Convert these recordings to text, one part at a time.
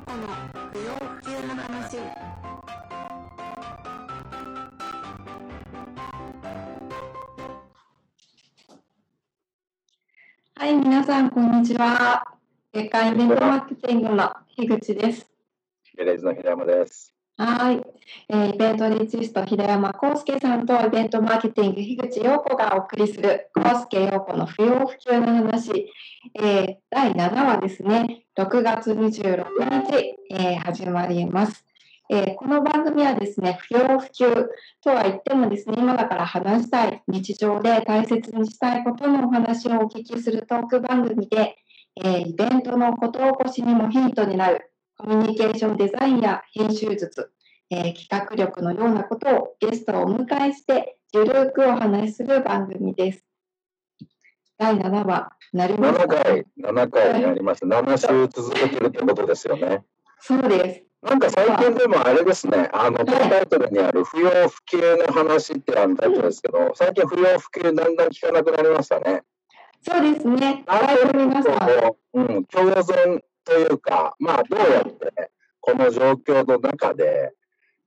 子の不要不急の話はい、皆さん、こんにちは。月間イベントマーケティングの樋口です。ゲレーズの平山です。はい、えーイベントリーチスト平山康介さんとイベントマーケティング樋口陽子がお送りする康介陽子の不要不急の話、えー第7話ですね、6月26日、えー始まります。えーこの番組はですね、不要不急とは言ってもですね、今だから話したい日常で大切にしたいことのお話をお聞きするトーク番組で、えーイベントのこと起こしにもヒントになるコミュニケーションデザインや編集術、えー企画力のようなことをゲストをお迎えして、ゆるくお話しする番組です。第7話、なります7回、7回になりました。7週続けてるってことですよね。そうです。なんか最近でもあれですね、あの、このタイトルにある不要不急の話ってあのタイトルですけど、最近不要不急だんだん聞かなくなりましたね。そうですね。だいぶ皆さん、うん、共存というか、まあ、どうやってこの状況の中で、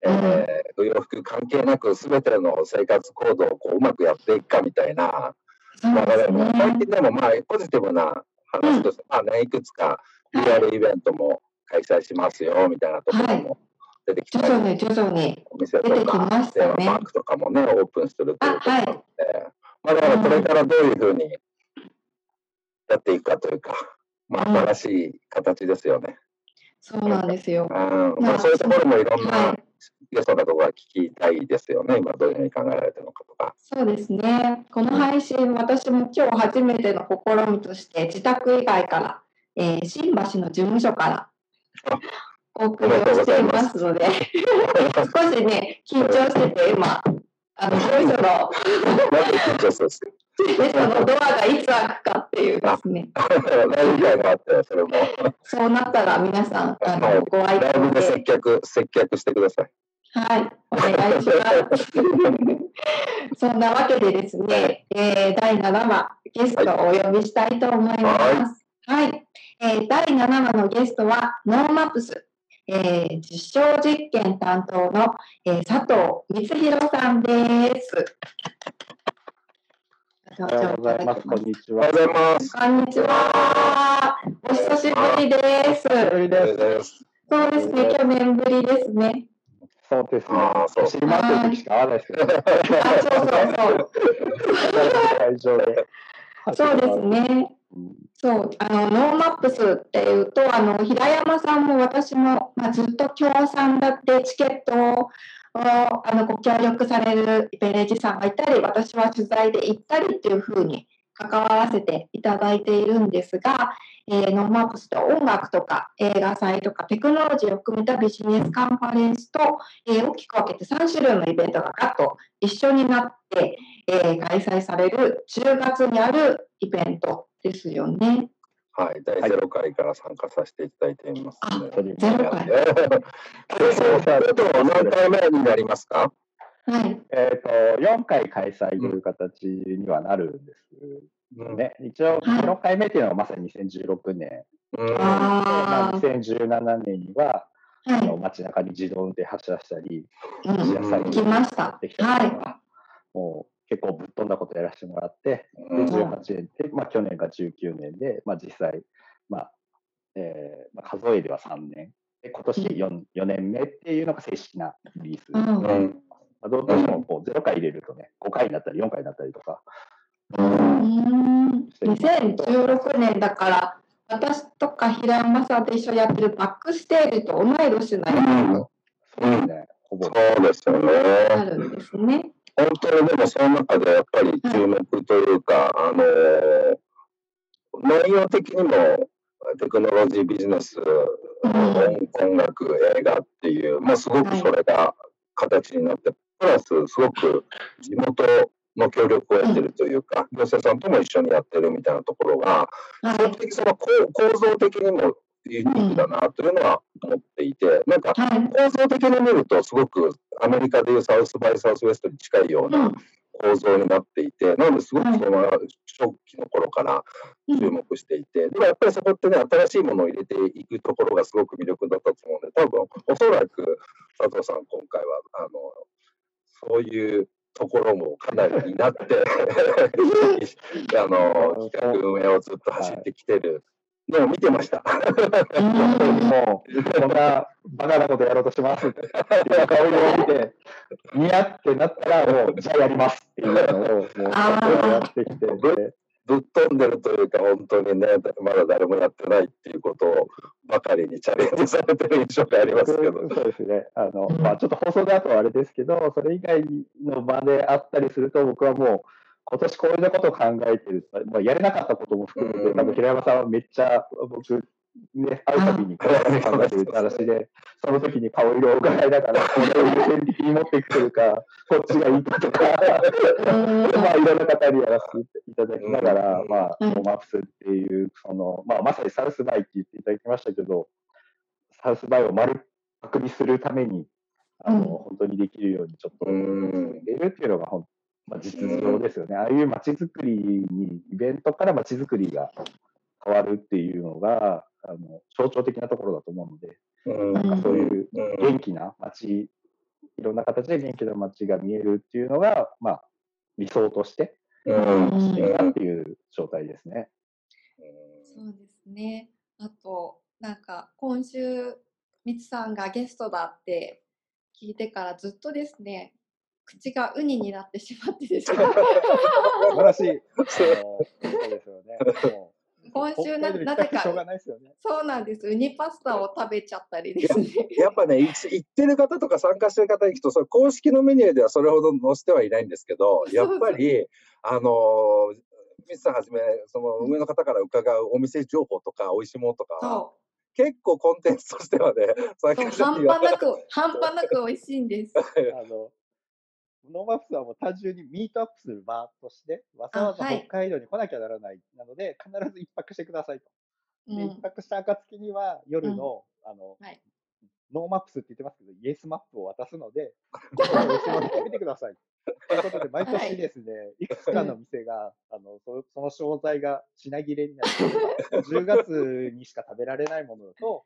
えー不要不急関係なく全ての生活行動をこううまくやっていくかみたいな、流れも最ね。近でもまあポジティブな話として、まあね、いくつか PR イベントも開催しますよみたいなところも出てきたり、徐々に徐々に。お店とかね電話バンクとかもね、オープンするということあはいで、まあ、だからこれからどういうふうにやっていくかというか、まあ、うん新しい形ですよね。そうなんですよ。うんまあ、そういうところもいろんは。ないゲストのところが聞きたいですよね、今どういうふうに考えられてるのかとか。そうですね。この配信、私も今日初めての試みとして、自宅以外から、えー新橋の事務所からあお送りをしていますので、少しね、緊張してて、今、あの、事務所の、なんで緊張するんですか事務所のドアがいつ開くかっていう。ですね、それも。そうなったら皆さん、あはいの、ご愛ライブ顧で、で接客、接客してください。はい、お願いします。そんなわけでですね、えー第7話、ゲストをお呼びしたいと思います。はい、えー第7話のゲストは、 NoMaps、えー実証実験担当の、えー佐藤みつひろさんです。おはようございます。こんにちおはようは。ございます。こんにちは。お久しぶりです。久しぶりです。そうですね、去年ぶりですね。そうですね。そうそうそうそう。会場で。そうですね。そう、あの、 NoMaps っていうと、あの、平山さんも私も、まあ、ずっと協賛だってチケットを、あの、ご協力されるベレージさんがいたり、私は取材で行ったりっていうふうに関わらせていただいているんですが、えーノーマップスと音楽とか映画祭とかテクノロジーを含めたビジネスカンファレンスと、えー大きく分けて3種類のイベントがガッと一緒になって、えー開催される10月にあるイベントですよね。はい、第0回から参加させていただいています、あね。とりゼロ回。と何回目になりますか？はい。えっと、4回開催という形にはなるんですうんね。一応、はい4回目っていうのはまさに2016年。うんまあ、あ2017年には、あ、はあの街中に自動運転走らせたり、い。うん来ましたやってきたりとか、もう結構ぶっ飛んだことやらせてもらって、でうん。18年で、まあ、去年が19年で、まあ、実際、まあえーまあ、数えでは3年。で今年 4, 4年目っていうのが正式なリリース、うん。うんまあ、どうしてもこう0回入れるとね5回になったり4回になったりとか、うーん2016年だから、私とか平山さんと一緒にやってるバックステージと同い年なうん。そうですね、ほぼ。そうですよね。あるんですね。本当にでもその中でやっぱり注目というか、あのー内容的にもテクノロジービジネス、音音楽、映画っていう、まあ、すごくそれが形になって、プラスすごく地元の協力を得てるというか、行政さんとも一緒にやってるみたいなところが、はい。比較的その構構造的にもユニークだなというのは思っていて、なんかはい。構造的に見るとすごくアメリカでいうサウスバイサウスウエストに近いようなうん。構造になっていて、なのですごくその初期の頃から注目していて、でもやっぱりそこってね、新しいものを入れていくところがすごく魅力だったと思うので、多分おそらく佐藤さん、今回はあのそういうところもかなりになって あの企画運営をずっと走ってきてるのを見てました。もう、こんなバカなことやろうとしますっていう顔を見て、似合ってなったら、もう、じゃあやりますっていうのを、もう、やってきてて。ぶっ飛んでるというか、本当にね、まだ誰もやってないっていうことばかりにチャレンジされてる印象がありますけど。そうですね。あの、まあ、ちょっと放送だとあれですけど、それ以外の場であったりすると、僕はもう、今年こういうことを考えてる、まあ、やれなかったことも含めて、多分平山さんはめっちゃ僕、ね、会うたびに考えてるって話で、その時に顔色を伺いながら、これを優先的に持っていくというか、こっちがいいかとか、まあいろんな方にやらせていただきながら、まあ、 NoMaps っていう、その、まあまさにサウスバイって言っていただきましたけど、サウスバイを丸パクリするために、あの、本当にできるようにちょっと進ん。でいるっていうのが本まあ、実情ですよね。ああいう街づくりに、イベントから街づくりが変わるっていうのが、あの象徴的なところだと思うので、うん、なんかそういう元気な街、いろんな形で元気な街が見えるっていうのが、まあ、理想として、うん、していたっていう状態ですね。そうですね。あと、なんか今週、みつさんがゲストだって聞いてからずっとですね、口がウニになってしまってですね。素晴らしい。そうですよね。今週ななぜか、そうなんです。ウニパスタを食べちゃったりですね。やっぱね、行ってる方とか参加してる方に行くと、そ公式のメニューではそれほど載せてはいないんですけど、やっぱり、あの、ミスさんはじめ、その上の方から伺うお店情報とか、美味しいものとか、結構コンテンツとしてはね、半端なく、半端なく美味しいんです。あの NoMaps はもう単純にミートアップする場として、わざわざ北海道に来なきゃならない。なので、必ず一泊してくださいと。で、一泊した暁には夜の、あの、 NoMaps って言ってますけど、 YesMap を渡すので、 YesMap 見てください。ということで、毎年ですね、い、くつかの店が、あのそその商材が品切れになって、10月にしか食べられないものだと、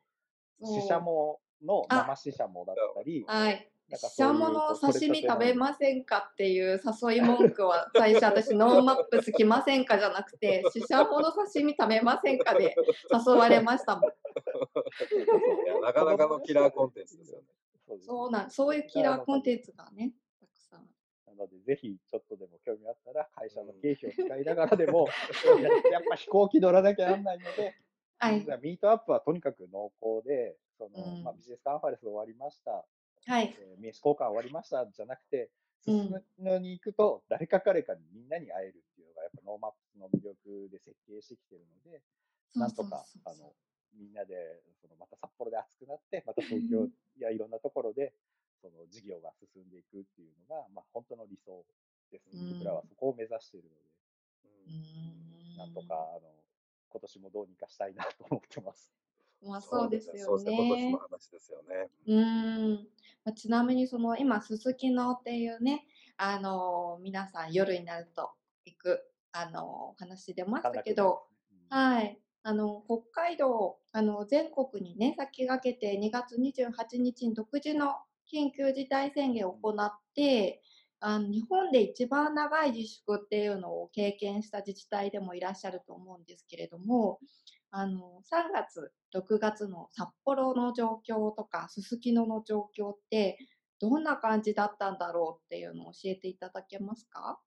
シシャモの生シシャモだったり、はい、ししゃもの刺身食べませんかっていう誘い文句は最初私 NoMaps 来ませんかじゃなくてししゃもの刺身食べませんかで誘われましたもん。いやなかなかのキラーコンテンツですよね。そうなんそういうキラーコンテンツがねたくさん。なのでぜひちょっとでも興味あったら会社の経費を使いながらでも やっぱ飛行機乗らなきゃなんないので。はい、ミートアップはとにかく濃厚で、その、うん、まあ、ビジネスカンファレンス終わりました。はい、えー、名刺交換終わりましたじゃなくて、すすきのに行くと、誰か彼かにみんなに会えるっていうのが、やっぱ NoMap の魅力で設計してきてるので、なんとか、あの、みんなで、そのまた札幌で熱くなって、また東京やいろんなところで、その事業が進んでいくっていうのが、まあ、本当の理想ですね。僕らはそこを目指しているので、うん、なんとか、あの、今年もどうにかしたいなと思ってます。まあそうですよね。今年の話ですよね。うん。まあ、ちなみにその今すすきのっていうね、あの皆さん夜になると行くあの話出ましたけど、はい。あの北海道あの全国にね先駆けて2月28日に独自の緊急事態宣言を行ってあの日本で一番長い自粛っていうのを経験した自治体でもいらっしゃると思うんですけれどもあの3月6月の札幌の状況とかすすきのの状況ってどんな感じだったんだろうっていうのを教えていただけますか？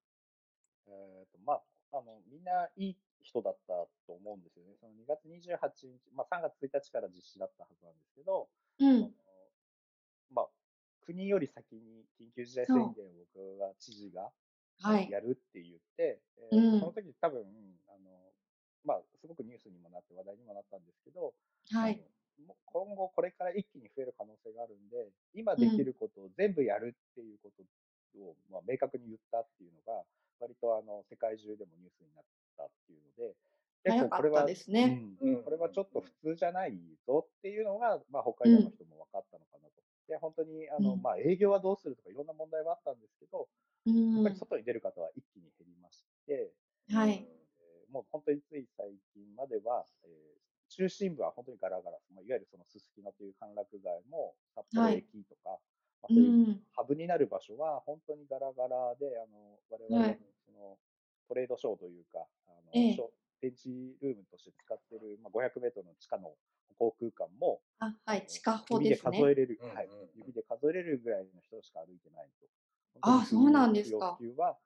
えーとまあ、あのみんないい人だったと思うんですよね。その2月28日、まあ、3月1日から実施だったはずなんですけど、うん、まあ、国より先に緊急事態宣言を僕が知事がやるって言って、はい、えー、その時多分、あのまあ、すごくニュースにもなって話題にもなったんですけど、はい、今後これから一気に増える可能性があるんで、今できることを全部やるっていうことを、まあ、明確に言ったっていうのが、割とあの世界中でもニュースになったっていうので、結構これは、ね。うん、これはちょっと普通じゃないぞっていうのが、まあ、北海道の人も分かったのかなと。で、本当にあの、まあ、営業はどうするとかいろんな問題はあったんですけど、うん。やっぱり外に出る方は一気に減りまして、はい。えーもう本当につい最近までは、えー中心部は本当にガラガラ、まあ、いわゆるそのすすきのという歓楽街も札幌駅とか、まあ、うそういう、ん。ハブになる場所は本当にガラガラで、あの我々のはいそのトレードショーというか、あのええショー展示ルームとして使っている、まあ、500メートルの地下の歩行空間も、あ、はい。地下歩指でね。です数えれる、うんはいうんうん、指で数えれるぐらいの人しか歩いてないと。あそうなんですか不要不急は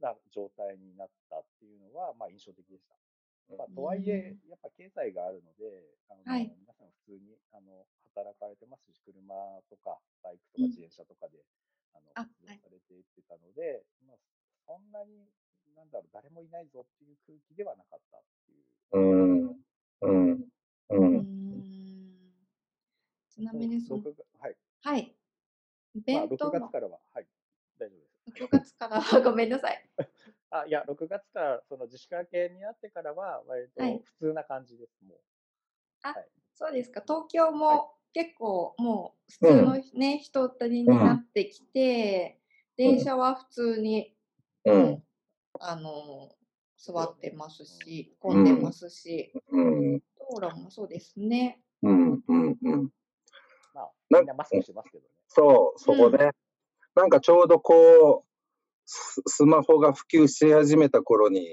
な状態になったっていうのは、まあ、印象的でした。まあ、とはいえ、やっぱ経済があるので、あのはい皆さん普通にあの働かれてますし、車とかバイクとうんか自転車とかで、あのあ活動されていってたので、まあ、そんなに、なんだろう、誰もいないぞっていう空気ではなかったっていう。うん。うん。う。うんん。ちなみにその、録画はい。はい。イまあ、6ベントも月からは、はい、大丈夫です。6月から、ごめんなさい。あいや、6月から、その自粛明けになってからは、割とはい普通な感じです、もう。そうですか。東京はいも結構もう普通のね、人たりになってきて、電車は普通に、うん。あの、座ってますし、うん混んでますし、うん。道路もそうですね。うん。うん。うん。まあ、なみんなマスクしてますけどね。そう、そこで、なんかちょうどこう、ススマホが普及し始めた頃に、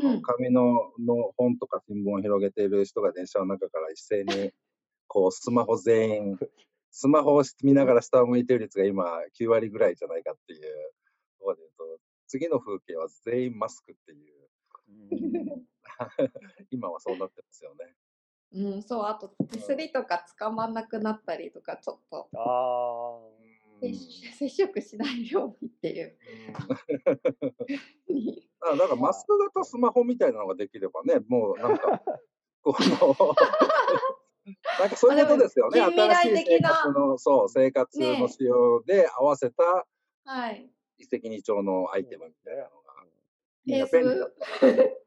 あの、うん。紙のの本とか新聞を広げている人が電車の中から一斉に、こう、スマホ全員、スマホを見ながら下を向いている率が今9割ぐらいじゃないかっていうところで言うと、次の風景は全員マスクっていう、うん。今はそうなってますよね。うん、そう、あと手すりとか捕まんなくなったりとか、ちょっと。あ接接触しないようにっていう。あだからマスク型スマホみたいなのができればね、もうなんか、この、なんかそういうことですよね。新しい生活の、そう、生活の仕様で合わせたはい。一石二鳥のアイテムみたいなのが。みんフェイな便利だス、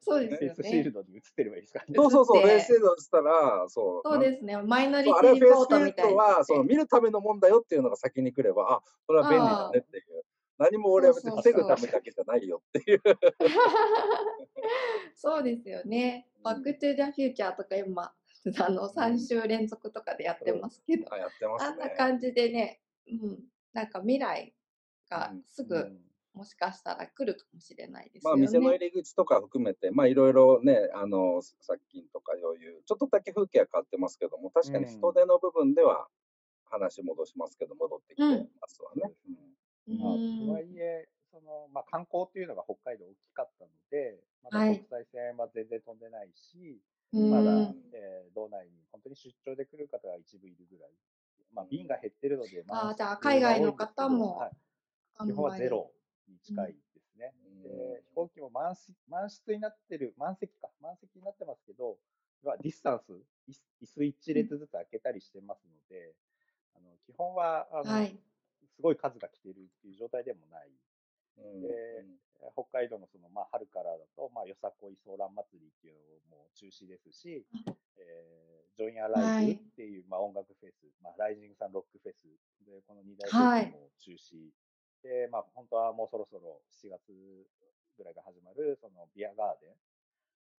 そうですフェイよね。スシールドに映ってればいいですか？ね。そうそうそう、映ってフェイスシールドしたら、そう。そうですね。マイノリティリポーはフェイスシートみたいにルドは、その見るためのもんだよっていうのが先に来れば、あ、それは便利だねっていう。何も俺は別に防ぐためだけじゃないよっていう。そうですよね。バックトゥザフューチャーとか今、あの3週連続とかでやってますけど、あやってますあんなね。感じでね、うん、なんか未来がうんすぐうんもしかしたら来るかもしれないですまあ、よね。店の入り口とか含めて、まあ、いろいろね、あの、殺菌とか余裕、ちょっとだけ風景は変わってますけども、確かに人手の部分では話戻しますけど、戻ってきてますわね。うまあ、ん。とはいえ、そのまあ、観光っていうのが北海道大きかったので、まだはい国際線は全然飛んでないし、うん。まだ、うんえー道内に本当に出張で来る方が一部いるぐらい、まあ、便が減ってるので、まあーじゃあ海外の方もはい。あん基本はゼロに近いですね。うんで飛行機も満室満室になってる、満席か、満席になってますけど、まあディスタンス、椅子椅子一列ずつ開けたりしてますので、あの基本はあの、はい。すごい数が来てるっていう状態でもない。うんでえー北海道のその、まあ、春からだと、まあ、よさこいソーラン祭りっていうのも中止ですし、えー JOIN ALIVE っていう、まあ、音楽フェス、まあ、 RISING SUN ロックフェスで、この2大フェスも中止。で、まあ、本当はもうそろそろ7月ぐらいが始まる、そのビアガーデン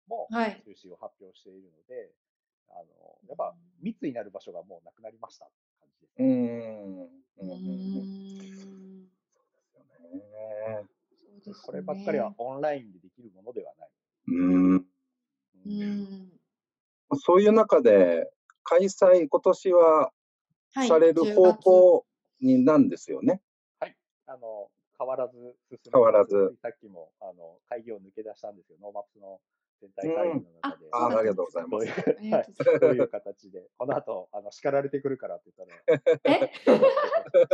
もはい中止を発表しているので、あの、やっぱ密になる場所がもうなくなりましたって感じですね。うん。そうですねこればっかりはオンラインでできるものではない。うん。ううんん。そういう中で、開催、今年ははい。される10方月向になんですよね。あの、変わらず進め変わらずさっきも、あの、会議を抜け出したんですよ。 NoMap の全体会議の中で。うんああありがとうございます。どういう形で、この後、あの、叱られてくるからって言ったら、え？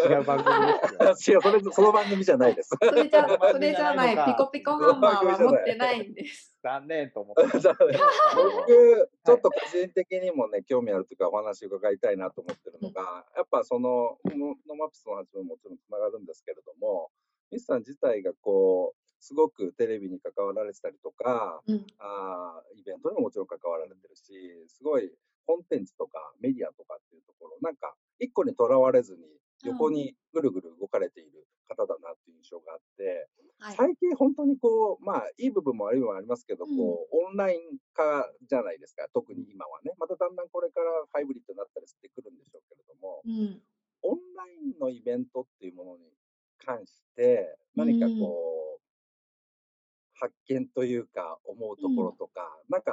違う番組ですよ。違う、それ、その番組じゃないです。それじゃ、まあそれじゃない、ピコピコハンマーは持ってないんです。残念と思って。僕、ちょっと個人的にもね、興味あるというか、お話伺いたいなと思ってるのが、やっぱその、ノ NoMaps の話ももちろんつながるんですけれども、ミスさん自体がこう、すごくテレビに関わられてたりとか、うん。あーイベントにももちろん関わられてるし、すごいコンテンツとかメディアとかっていうところ、なんか一個にとらわれずに、横にぐるぐる動かれている方だなっていう印象があって、はい。最近本当にこう、まあ、いい部分も悪い部分もありますけど、うんこう、オンライン化じゃないですか、特に今はね。まただんだんこれからハイブリッドになったりしてくるんでしょうけれども、うん。オンラインのイベントっていうものに関して、何かこう、発見というか、思うところとか、なんあか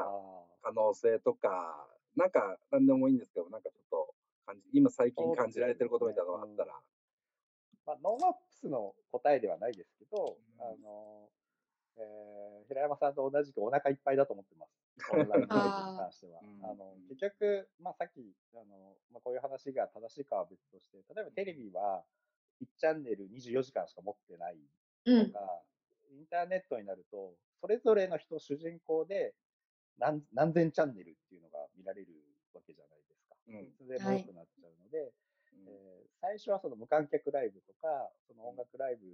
可能性とか、なんか何でもいいんですけど、なんかちょっと感じ、今最近感じられてることみたいなのがあったら。まあ、 NoMaps の答えではないですけど、うんあの、えー平山さんと同じくお腹いっぱいだと思ってます。オンラインに 関しては。うんあの結局、まあ、さっきあの、まあ、こういう話が正しいかは別として、例えばテレビは1チャンネル24時間しか持ってないうん。とか、インターネットになると、それぞれの人主人公で何何千チャンネルっていうのが見られるわけじゃないですか。うん。いつでもよくなっちゃうので、うん。えー最初はその無観客ライブとか、その音楽ライブ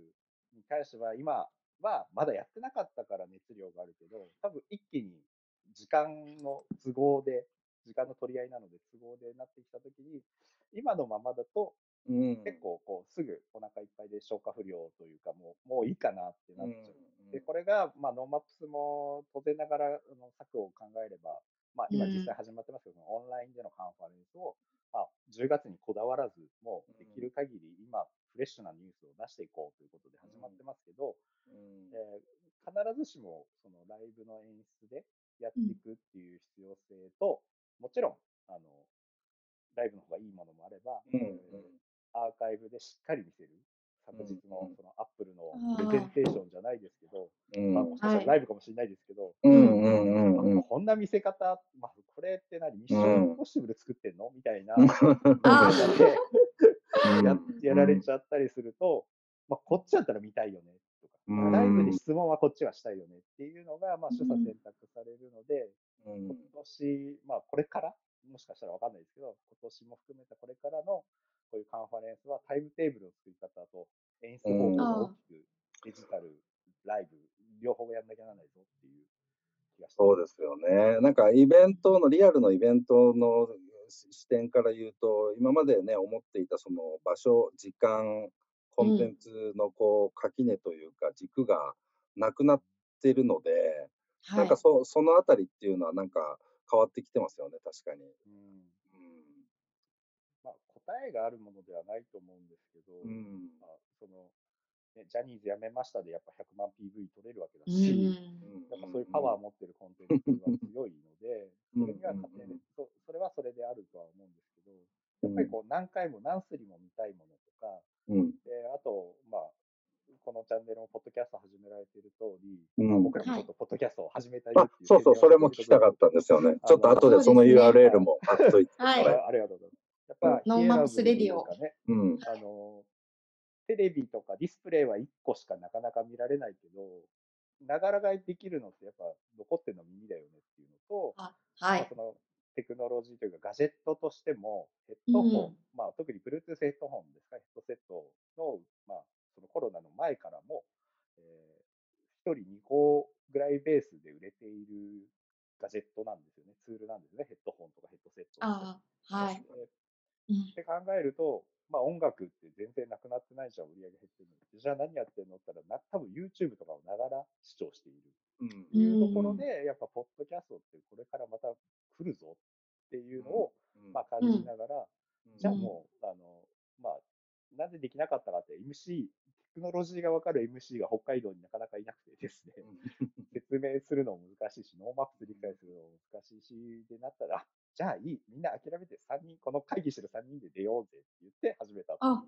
に関しては、今はまだやってなかったから熱量があるけど、多分一気に時間の都合で、時間の取り合いなので都合でなってきたときに、今のままだとうん。結構こうすぐお腹いっぱいで消化不良というか、もうもういいかなってなっちゃう。で、これが、まあ、 NoMaps も当然ながら、あの策を考えれば、まあ、今うん。実際始まってますけど、オンラインでのカンファレンスを、まあ、10月にこだわらず、もうできる限り今、フレッシュなニュースを出していこうということで始まってますけど、うん。えー必ずしもそのライブの演出でやっていくっていう必要性と、もちろん、あの、ライブの方がいいものもあれば、うんえーアーカイブでしっかり見せる。昨日のうんそのアップルのプレゼンテーションじゃないですけど、うん。まあ、もしかしたらライブかもしれないですけど、こんな見せ方、まあ、これって何？ミッションインポッシブル作ってんの？みたいな、ややられちゃったりすると、まあ、こっちだったら見たいよねとか、うん。ライブで質問はこっちはしたいよねっていうのが、まあ、取捨選択されるので、うん。今年、まあ、これから、もしかしたらわかんないですけど、今年も含めたこれからのこういうカンファレンスはタイムテーブルの作り方と演出方法が大きくデジタル、ライブ、両方やんなきゃならないぞっていう気がしてそうですよね。なんかイベントの、リアルのイベントの視点から言うと、今までね、思っていたその場所、時間、コンテンツのこう垣根というか軸がなくなってるので、はい。なんかそそのあたりっていうのはなんか変わってきてますよね、確かに。うん答えがあるものではないと思うんですけど、うん。まあ、そのね、ジャニーズ辞めましたでやっぱ100万 PV 取れるわけだうし、ん。やっぱそういうパワーを持ってるコンテンツは強いので、うん。それには勝てる、そそれはそれであるとは思うんですけど、やっぱりこう何回も何すりも見たいものとか、うん。であと、まあ、このチャンネルもポッドキャスト始められている通り、うん。まあ僕らもちょっとポッドキャストを始めたいっていうそうそう、それも聞きたかったんですよね。ちょっと後でその URL も貼っといて。はい。あありがとうございま NoMaps Radio。あの、テレビとかディスプレイは1個しかなかなか見られないけど、ながら聴きできるのってやっぱ残ってるの耳だよねっていうのと、あはまあい。そのテクノロジーというかガジェットとしてもヘッドホン、うんまあ特に Bluetooth ヘッドホンですか、ヘッドセットの、まあそのコロナの前からも、えー、1人2個ぐらいベースで売れているガジェットなんですよね、ツールなんですね、ヘッドホンとかヘッドセットって。あはい。って考えると、まあ音楽って全然なくなってないじゃん、売り上げ減ってるのに。じゃあ何やってんのって言ったら、な多分 YouTube とかをながら視聴している。うん。いうところで、やっぱポッドキャストってこれからまた来るぞっていうのを、まあ感じながら、じゃあもう、あの、まあ、なんでできなかったかって、MC、テクノロジーがわかる MC が北海道になかなかいなくてですね、説明するのも難しいし、 NoMaps 理解するのも難しいし、でなったら、あじゃあいい、みんな諦めて3人、この会議してる3人で出ようぜって言って始めた。あ、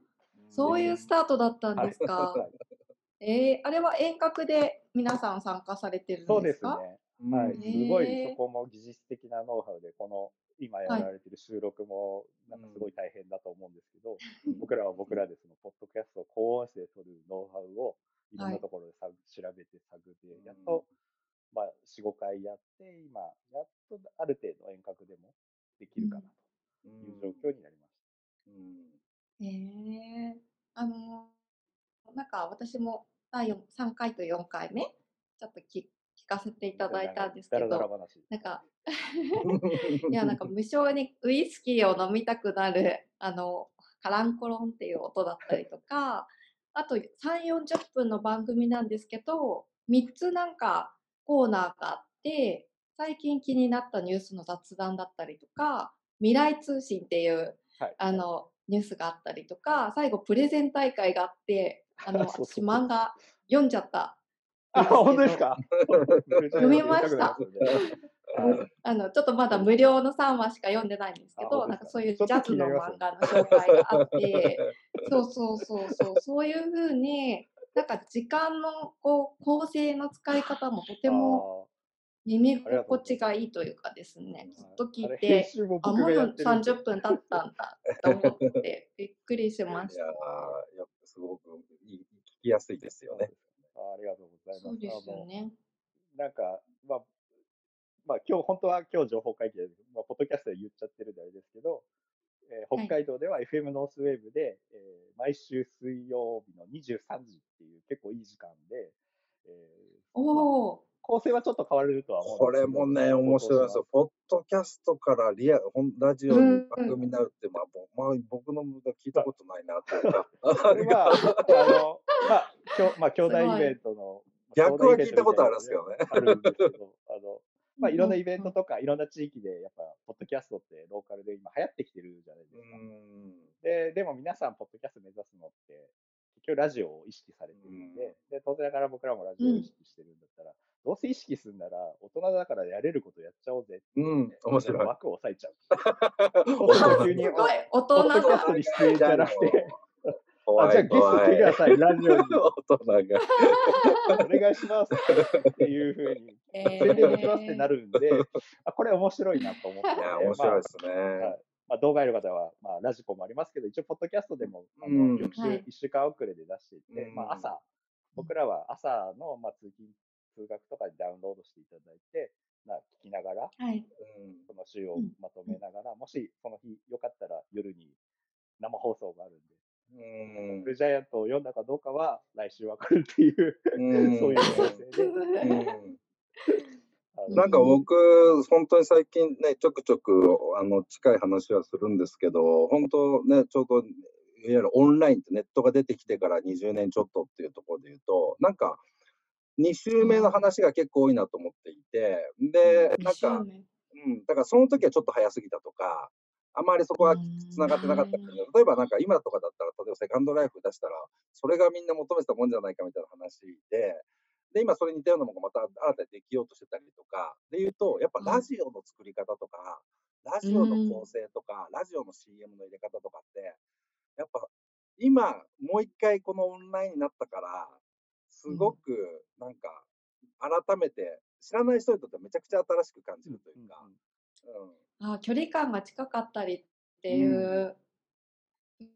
そういうスタートだったんですか？はい。えー、あれは遠隔で皆さん参加されてるんそうでかですすね。はい、うんすごいそこも技術的なノウハウで、この今やられてる収録もなんかすごい大変だと思うんですけど、僕らは僕らでそのポッドキャストを高音質で撮るノウハウをいろんなところでさ、調べて探って、やっと、まあ、4、5回やって、今、やっとある程度遠隔でもできるかなという状況になりましえー、あのなんか私も第4 3回と4回目ちょっと聞聞かせていた。ただいたんですけど話。なんか いやなんか 無性にウイスキーを飲みたくなるあのカランコロンっていう音だったりとか、あと3、40分の番組なんですけど、3つなんかコーナーがあって、最近気になったニュースの雑談だったりとか、未来通信っていうはい。あのニュースがあったりとか、最後プレゼン大会があって、あの私漫画読んじゃった。あ、本当ですか？読みました。はいあのちょっとまだ無料の3話しか読んでないんですけど、なんかそういうジャズの漫画の紹介があって、そうそうそうそう、そういうふうに、なんか時間のこう構成の使い方もとても耳心地がいいというかですね、ずっと聞い編て、あ、もう僕がやってるんで30分経ったんだと思っ て、びっくりしましいやた。ーやっぱすごくいい聞きやすいですよね。あありがとうございます。そうですよね。なんか、まあ、まあ、今日、本当は今日情報会議で、まあ、ポッドキャストで言っちゃってるんであれですけど、えーはい北海道では FM ノースウェーブで、えー毎週水曜日の23時っていう結構いい時間で、えーまあおお、構成はちょっと変われるとは思こうんですけど。れもね、面白いですよ。ポッドキャストからリアラジオに番組になるって、まあ、ぼまあ、僕のが聞いたことないなというか。それは、あの、まあ、きょまあ、兄弟イベントの。逆は聞いたことあるんですけどね。あるんですけど、あの、まあ、いろんなイベントとか、いろんな地域で、やっぱ、ポッドキャストってローカルで今流行ってきてるじゃないですうか。ん。で、でも皆さん、ポッドキャスト目指すのって、結局ラジオを意識されてるんで、で、当然ながら僕らもラジオを意識してるんだったら、どうせ意識するなら、大人だからやれることやっちゃおうぜってうん、面白い。枠を抑えちゃう。大人急にすごい大ポッドキャ人ストに出演じゃなくて、怖あ、じゃあいゲスト来てください、ラジオに。大人が。お願いします。っていうふうに、え宣伝できますってなるんで、あこれ面白いなと思って、いや、面白いですね。はい。まあ、動画やる方は、まあ、ラジコもありますけど、一応、ポッドキャストでも、あうん。の翌週、はい。1週間遅れで出していて、うん。まあ、朝、僕らは朝の、まあ、通勤、通学とかでダウンロードしていただいて、まあ、聞きながら、はい。うん。その週をうんまとめながら、もしその日よかったら夜に生放送があるんで、うん。ブルージャイアントを読んだかどうかは来週わかるっていう、うん。そういう構成で、なんか僕、本当に最近ね、ちょくちょくあの近い話はするんですけど、本当ね、ちょうどいわゆるオンラインってネットが出てきてから20年ちょっとっていうところで言うと、なんか2週目の話が結構多いなと思っていて、で、なんか、うん、だからその時はちょっと早すぎたとか、あまりそこはつながってなかったけど、例えばなんか今とかだったら、例えばセカンドライフ出したら、それがみんな求めてたもんじゃないかみたいな話で、で、今それに似たようなものがまた新たにできようとしてたりとか、で言うと、やっぱラジオの作り方とか、ラジオの構成とか、ラジオの CM の入れ方とかって、やっぱ今、もう一回このオンラインになったから、すごくなんか、改めて、知らない人にとってはめちゃくちゃ新しく感じるというか、うんあ距離感が近かったりっていう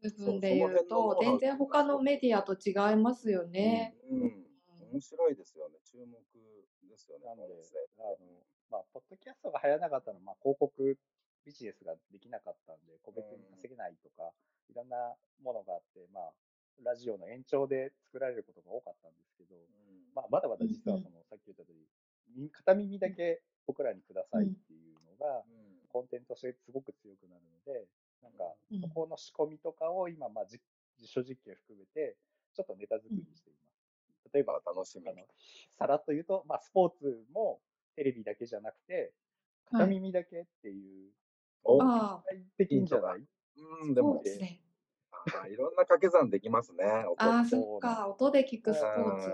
部分で言うと、全然他のメディアと違いますよね。うん、うん面白いですよね。注目ですよね。なのであの、まあ、ポッドキャストが流行らなかったのは、まあ、広告ビジネスができなかったんで、個別に稼げないとか、いろんなものがあって、まあ、ラジオの延長で作られることが多かったんですけど、まあ、まだまだ実はその、さっき言った通り、み片耳だけ僕らにくださいっていうのが、コンテンツとしてすごく強くなるので、なんかうん、そこの仕込みとかを今、まあ、実実証実験含めて、ちょっとネタ作りしています。例えば、楽しみ。さらっと言うと、まあ、スポーツもテレビだけじゃなくて、片耳だけっていう、お。ああ、できんじゃない？うん、でも。スポー、ツで。あいろんな掛け算できますね。音。ああ、そっか、音で聞くスポーツ。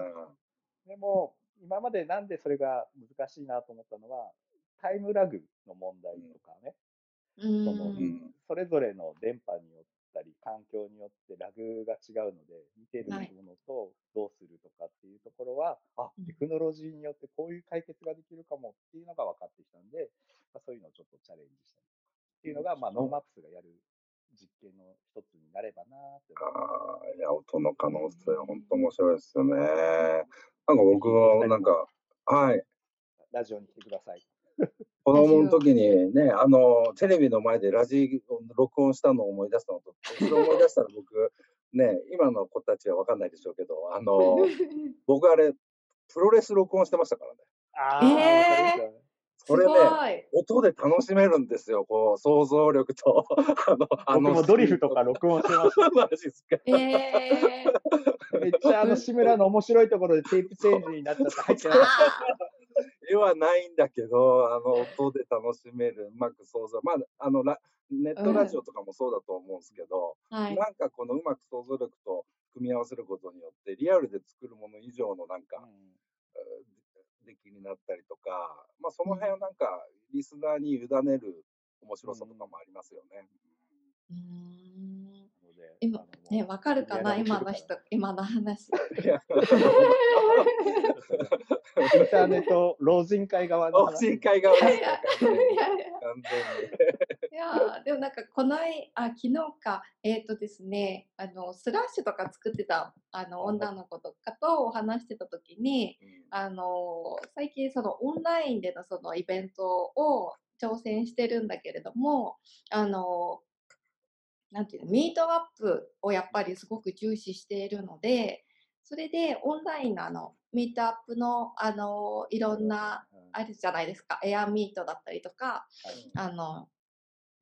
でも、今までなんでそれが難しいなと思ったのは、タイムラグの問題とかね、うそのそれぞれの電波によったり、環境によってラグが違うので、見てるはい。ものとどうするとかっていうところは、あうん、テクノロジーによってこういう解決ができるかもっていうのが分かってきたんで、まあ、そういうのをちょっとチャレンジしたりっていうのが、まあ、 NoMaps がやる実験の一つになればなって。ああ、いや、音の可能性、本当面白いですよね。なんか僕は、なんか、はい、ラジオに来てください。子供の時にね、あの、テレビの前でラジオ録音したのを思い出したのと、それを思い出したら僕、ね、今の子たちは分かんないでしょうけど、あの、僕あれ、プロレス録音してましたからね。あえーこれね。音で楽しめるんですよ、こう、想像力と、あの、あの僕もドリフとか録音してましマジっすか？ええた。めっちゃあの志村の面白いところでテープチェンジになっちゃって入ってなかっ絵はないんだけど、あの、音で楽しめる、うまく想像。まあ、あの、ラネットラジオとかもそうだと思うんですけど、はい。なんかこのうまく想像力と組み合わせることによって、リアルで作るもの以上のなんかた。、出来になったりとか、まあ、その辺をなんか、リスナーに委ねる面白さとかもありますよね。うーんで今ね、わかるかな？今の人、今の話。インターネット老人会側の老話人会側 いやいや、でもなんかこのいあ昨日かえっ、とですねあのスラッシュとか作ってたあの女の子とかとお話してた時にあの最近そのオンラインでのそのイベントを挑戦してるんだけれどもあのなんていうのミートアップをやっぱりすごく重視しているのでそれでオンラインのあのミートアップのあのいろんなうん。あるじゃないですか。エアミートだったりとかはい。あの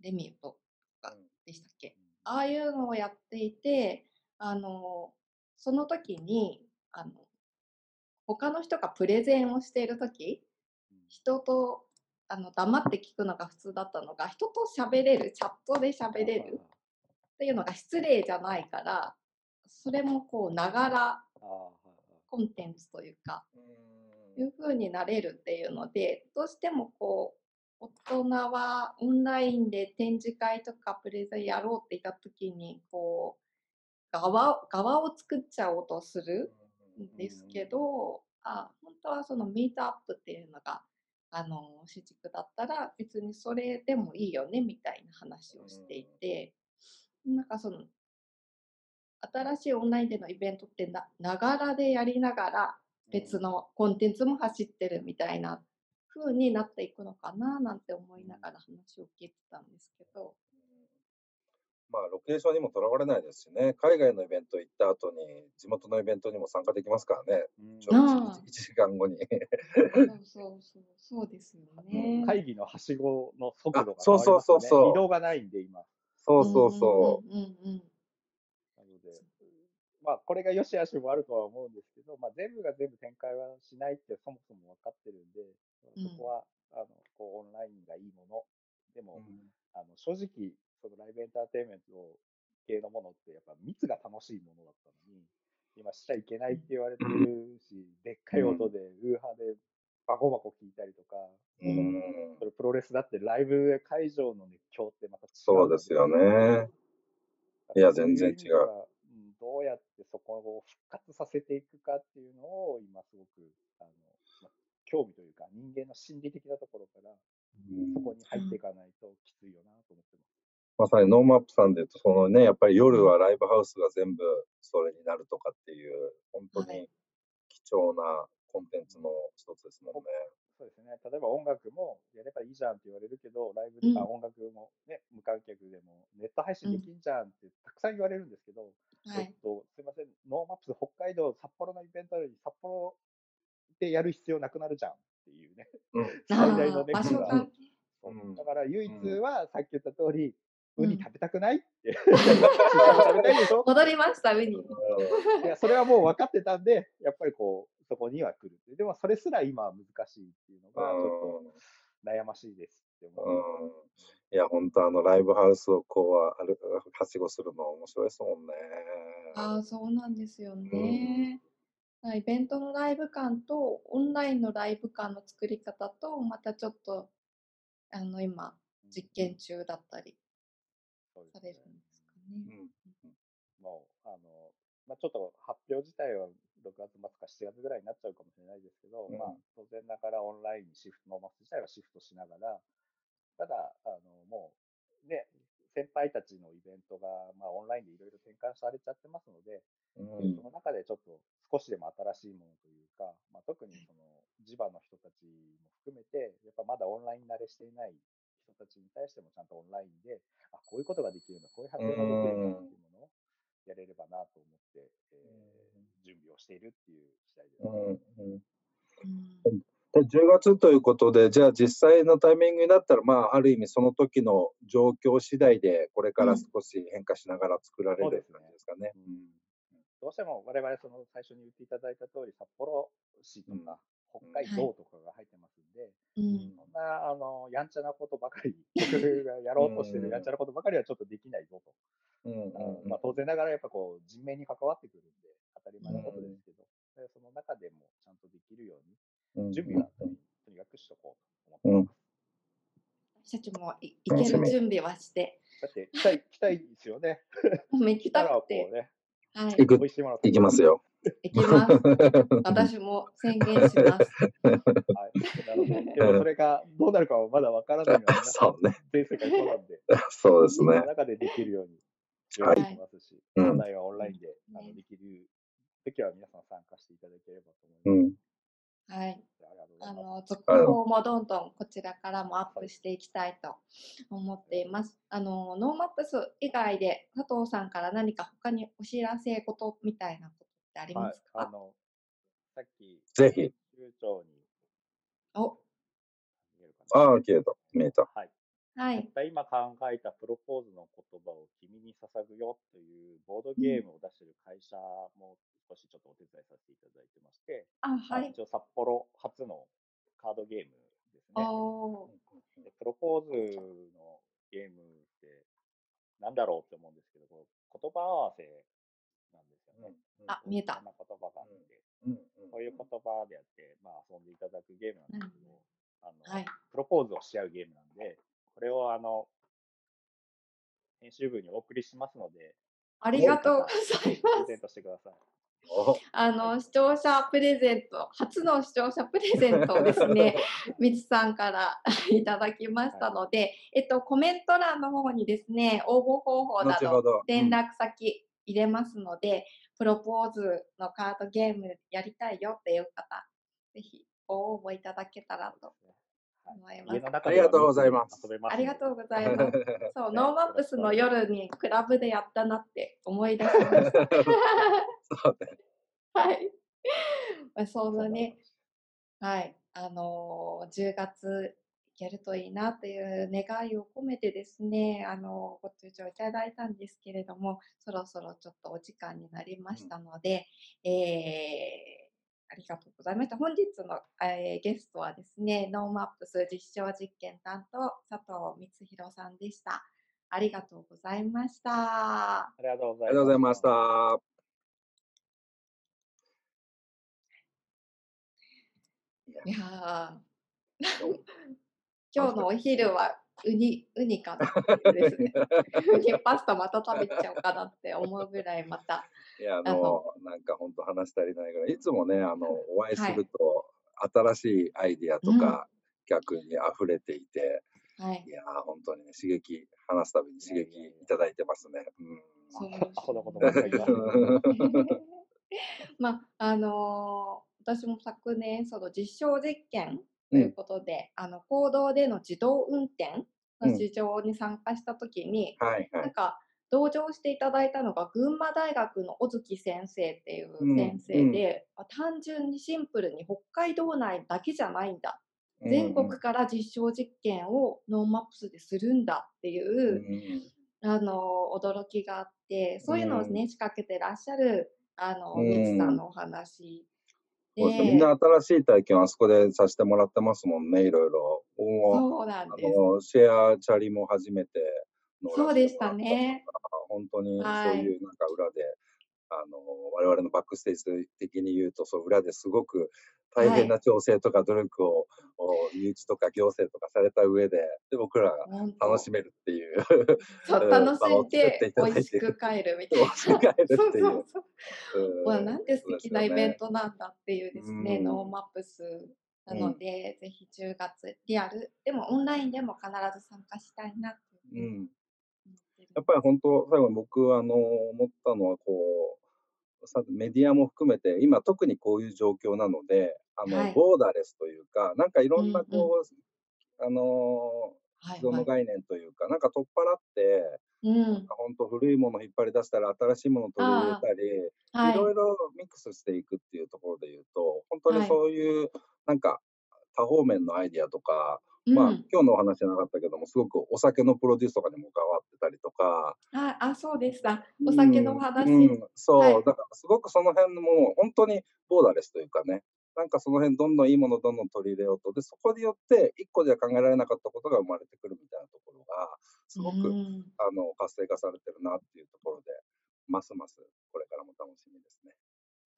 レミートうん。でしたっけ。ああいうのをやっていてあのその時にあの他の人がプレゼンをしている時人とあの黙って聞くのが普通だったのが人と喋れるチャットで喋れるっていうのが失礼じゃないからそれもこうながらコンテンツというかうん。いう風になれるっていうのでどうしてもこう大人はオンラインで展示会とかプレゼンやろうって言った時にこう側側を作っちゃおうとするんですけどあ本当はそのミートアップっていうのがあの主軸だったら別にそれでもいいよねみたいな話をしていてなんかその新しいオンラインでのイベントってなながらでやりながら別のコンテンツも走ってるみたいな風になっていくのかななんて思いながら話を聞いてたんですけど。まあ、ロケーションにもとらわれないですしね、海外のイベント行った後に、地元のイベントにも参加できますからね、うんちょああ。1時間後に。そうそうそうそうですよね。会議のはしごの速度があそうそうそうそう。移動がないんで今そうそうそうんうんうんなので、まあ、これが良し悪しもあるとは思うんですけど、まあ、全部が全部展開はしないってそもそも分かってるんで、うんそこはあのこうオンラインがいいもの。でう。も、あの正直、そのライブエンターテインメント系のものって、やっぱ密が楽しいものだったのに、今しちゃいけないって言われてるし、でっかい音で、ウーハーでバコバコ聞いたりとか、うん。それプロレスだってライブ会場の熱狂ってまた違そうですよね。いや全然違う。どうやってそこを復活させていくかっていうのを今すごくあの、まあ興味というか人間の心理的なところからそこに入っていかないときついよなと思ってます。まさに NoMaps さんで言うと、そのね、やっぱり夜はライブハウスが全部それになるとかっていう、本当にはい。貴重なコンテンツの一つですもんね。そうですね。例えば音楽もやればいいじゃんって言われるけど、ライブうんで、あ音楽もね、無観客でもネット配信できんじゃんってたくさん言われるんですけど、はいえっと、すいません、 NoMaps 北海道、札幌のイベントより札幌でやる必要なくなるじゃんっていうね。うん。最大のネックがだから唯一うんはさっき言った通り、ウニうん食べたくないって。食べたいでしょ？戻りました、ウニ。いや、それはもう分かってたんで、やっぱりこう、そこには来るって。でも、それすら今は難しいっていうのが、ちょっと悩ましいですって思う。うんいや、本当あの、ライブハウスをこう、あるはしごするの面白いですもんね。ああ、そうなんですよね。イベントのライブ感とオンラインのライブ感の作り方とまたちょっとあの今実験中だったりそうさですねれるんですかうね。んもう、あの、まあ、ちょっと発表自体は6月末か7月ぐらいになっちゃうかもしれないですけど、うん。まあ、当然ながらオンラインにシフト、ノーマス自体はシフトしながら、ただ、あの、もう、ね、先輩たちのイベントが、まあ、オンラインでいろいろ転換されちゃってますので、うん。その中でちょっと少しでも新しいものというか、まあ、特にその地場の人たちも含めて、やっぱまだオンライン慣れしていない人たちに対してもちゃんとオンラインで、あ、こういうことができるんだ、こういう発表ができるんだっていうものをやれればなと思って、えー準備をしているっていう次第です。うんうん。うん。で10月ということで、じゃあ実際のタイミングになったら、まあ、ある意味その時の状況次第で、これから少し変化しながら作られる感じですかね。どうしても我々その最初に言っていただいた通り、札幌市とか、北海道とかが入ってますんで、うん、そんなあのやんちゃなことばかり、僕がやろうとしてるやんちゃなことばかりはちょっとできないぞと。うんまあ、当然ながらやっぱこう人命に関わってくるんで、当たり前のことですけど、うん、その中でもちゃんとできるように、準備はとにかくしとこうと思ってます。私たちもいける準備はして。だって来たい、来たいですよね。行きたくて。ね、はい、行く、行きますよ。行きます。私も宣言します。はい。なので、でもそれがどうなるかはまだわからないので、そうね。全世界そうなんで。そうですね。中でできるようにはい。ますし、本来はオンラインで、あのできる時は皆さん参加していただければと思います。うん、はい。あの続報もどんどんこちらからもアップしていきたいと思っています。あの NoMaps 以外で佐藤さんから何か他にお知らせことみたいなことってありますか、はい、あのさっき、ぜひ。中長に。おああ、消えた。見えた。はい。はい。今考えたプロポーズの言葉を君に捧ぐよというボードゲームを出している会社も少しちょっとお手伝いさせていただいてまして、あ、はい。一応札幌初のカードゲームですね。でプロポーズのゲームってなんだろうって思うんですけど、言葉合わせなんですよね。あ、見えた。そんな言葉があって、そういう言葉であって、まあ遊んでいただくゲームなんですけど、あの、はい、プロポーズをし合うゲームなんで、これをあの、編集部にお送りしますので、ありがとうございます。プレゼントしてください。あの視聴者プレゼント初の視聴者プレゼントをですね みつさんからいただきましたので、はい、えっとコメント欄の方にですね応募方法など連絡先入れますので、うん、プロポーズのカードゲームやりたいよっていう方ぜひご応募いただけたらと思います。ありがとうございます。ありがとうございます。そう、 NoMaps の夜にクラブでやったなって思い出しました。そうね。はい。まあ、そんなね、はい、あのー、10月やるといいなという願いを込めてですね、あのご登場いただいたんですけれども、そろそろちょっとお時間になりましたので、うん、えーありがとうございました。本日の、えー、ゲストはですね、 NoMaps 実証実験担当、佐藤みつひろさんでした。ありがとうございました。ありがとうございました。いや 今日のお昼はウニ、ウニかなですね。ウニパスタまた食べちゃおうかなって思うぐらいまた。いや、あの、なんか本当話足りないぐらい、いつもね、あの、お会いすると、新しいアイディアとか、逆に溢れていて、はい、いや本当にね、刺激、話すたびに刺激いただいてますね。うん。そう まあ、あのー、私も昨年、その実証実験ということで、うん、あの、行動での自動運転の市場に参加したときに、うんはいはい、なんか、同乗していただいたのが群馬大学の小月先生っていう先生で、うん、単純にシンプルに北海道内だけじゃないんだ。全国から実証実験を NoMaps でするんだっていう、うん、あの驚きがあってそういうのをね、仕掛けてらっしゃるあのミツさんのお話みんな新しい体験あそこでさせてもらってますもんね、いろいろ。そうなんです。シェアチャリも初めてそうでしたね。本当にそういうなんか裏で、はい、あの我々のバックステージ的に言うとそう裏ですごく大変な調整とか努力を、はい、身内とか行政とかされた上でで僕らが楽しめるっていうそう楽しんで美味しく帰るみたいな。そうそうそう。なんて素敵なイベントなんだっていうですね、 NoMaps なので、うん、ぜひ10月リアルでもオンラインでも必ず参加したいなっていう。うん。やっぱり本当、最後に僕、あの、思ったのは、こう、メディアも含めて、今特にこういう状況なので、あの、はい、ボーダーレスというか、なんかいろんなこう、うん。うん、あの、既存の概念というか、はいはい、なんか取っ払って、うん、本当古いもの引っ張り出したら新しいものを取り入れたり、はい、いろいろミックスしていくっていうところで言うと、本当にそういう、なんか多方面のアイディアとか、うん、まあ、今日のお話じゃなかったけども、すごくお酒のプロデュースとかにも関わってたりとか、あ、あ、そうでした。お酒のお話。うん。うんそう、はい。だからすごくその辺のもう本当にボーダーレスというかね、なんかその辺どんどんいいものをどんどん取り入れようと、で、そこによって一個では考えられなかったことが生まれてくるみたいなところが、すごく、うん。あの活性化されてるなっていうところで、ますますこれからも楽しみですね。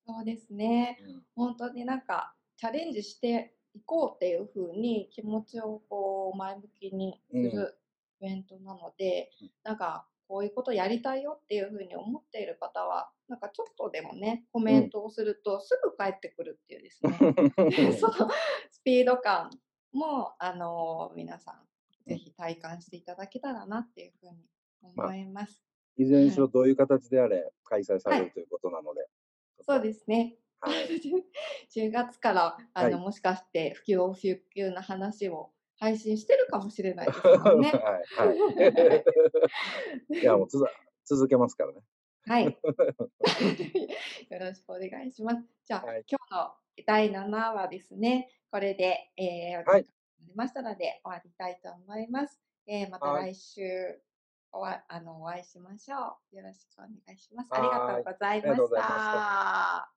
そうですね。うん。本当になんかチャレンジしていこうっていう風に気持ちをこう前向きにするイベントなので、うんなんかこういうことやりたいよっていう風に思っている方はなんかちょっとでもねコメントをするとすぐ帰ってくるっていうですね、そのスピード感もあの皆さんぜひ体感していただけたらなっていう風に思います。いずれにしろどういう形であれ開催されるということなので。そうですね。はい。10月からあの、はいもしかして不況不及の話を配信してるかもしれないですもんね。はい。はい。いや、もうつづ続けますからね。はい。よろしくお願いします。じゃあ、はい今日の第7話ですね。これで、えー、はいりましたので終わりたいと思います。えーまたはい来週おわあのお会いしましょう。よろしくお願いします。ありがとうございました。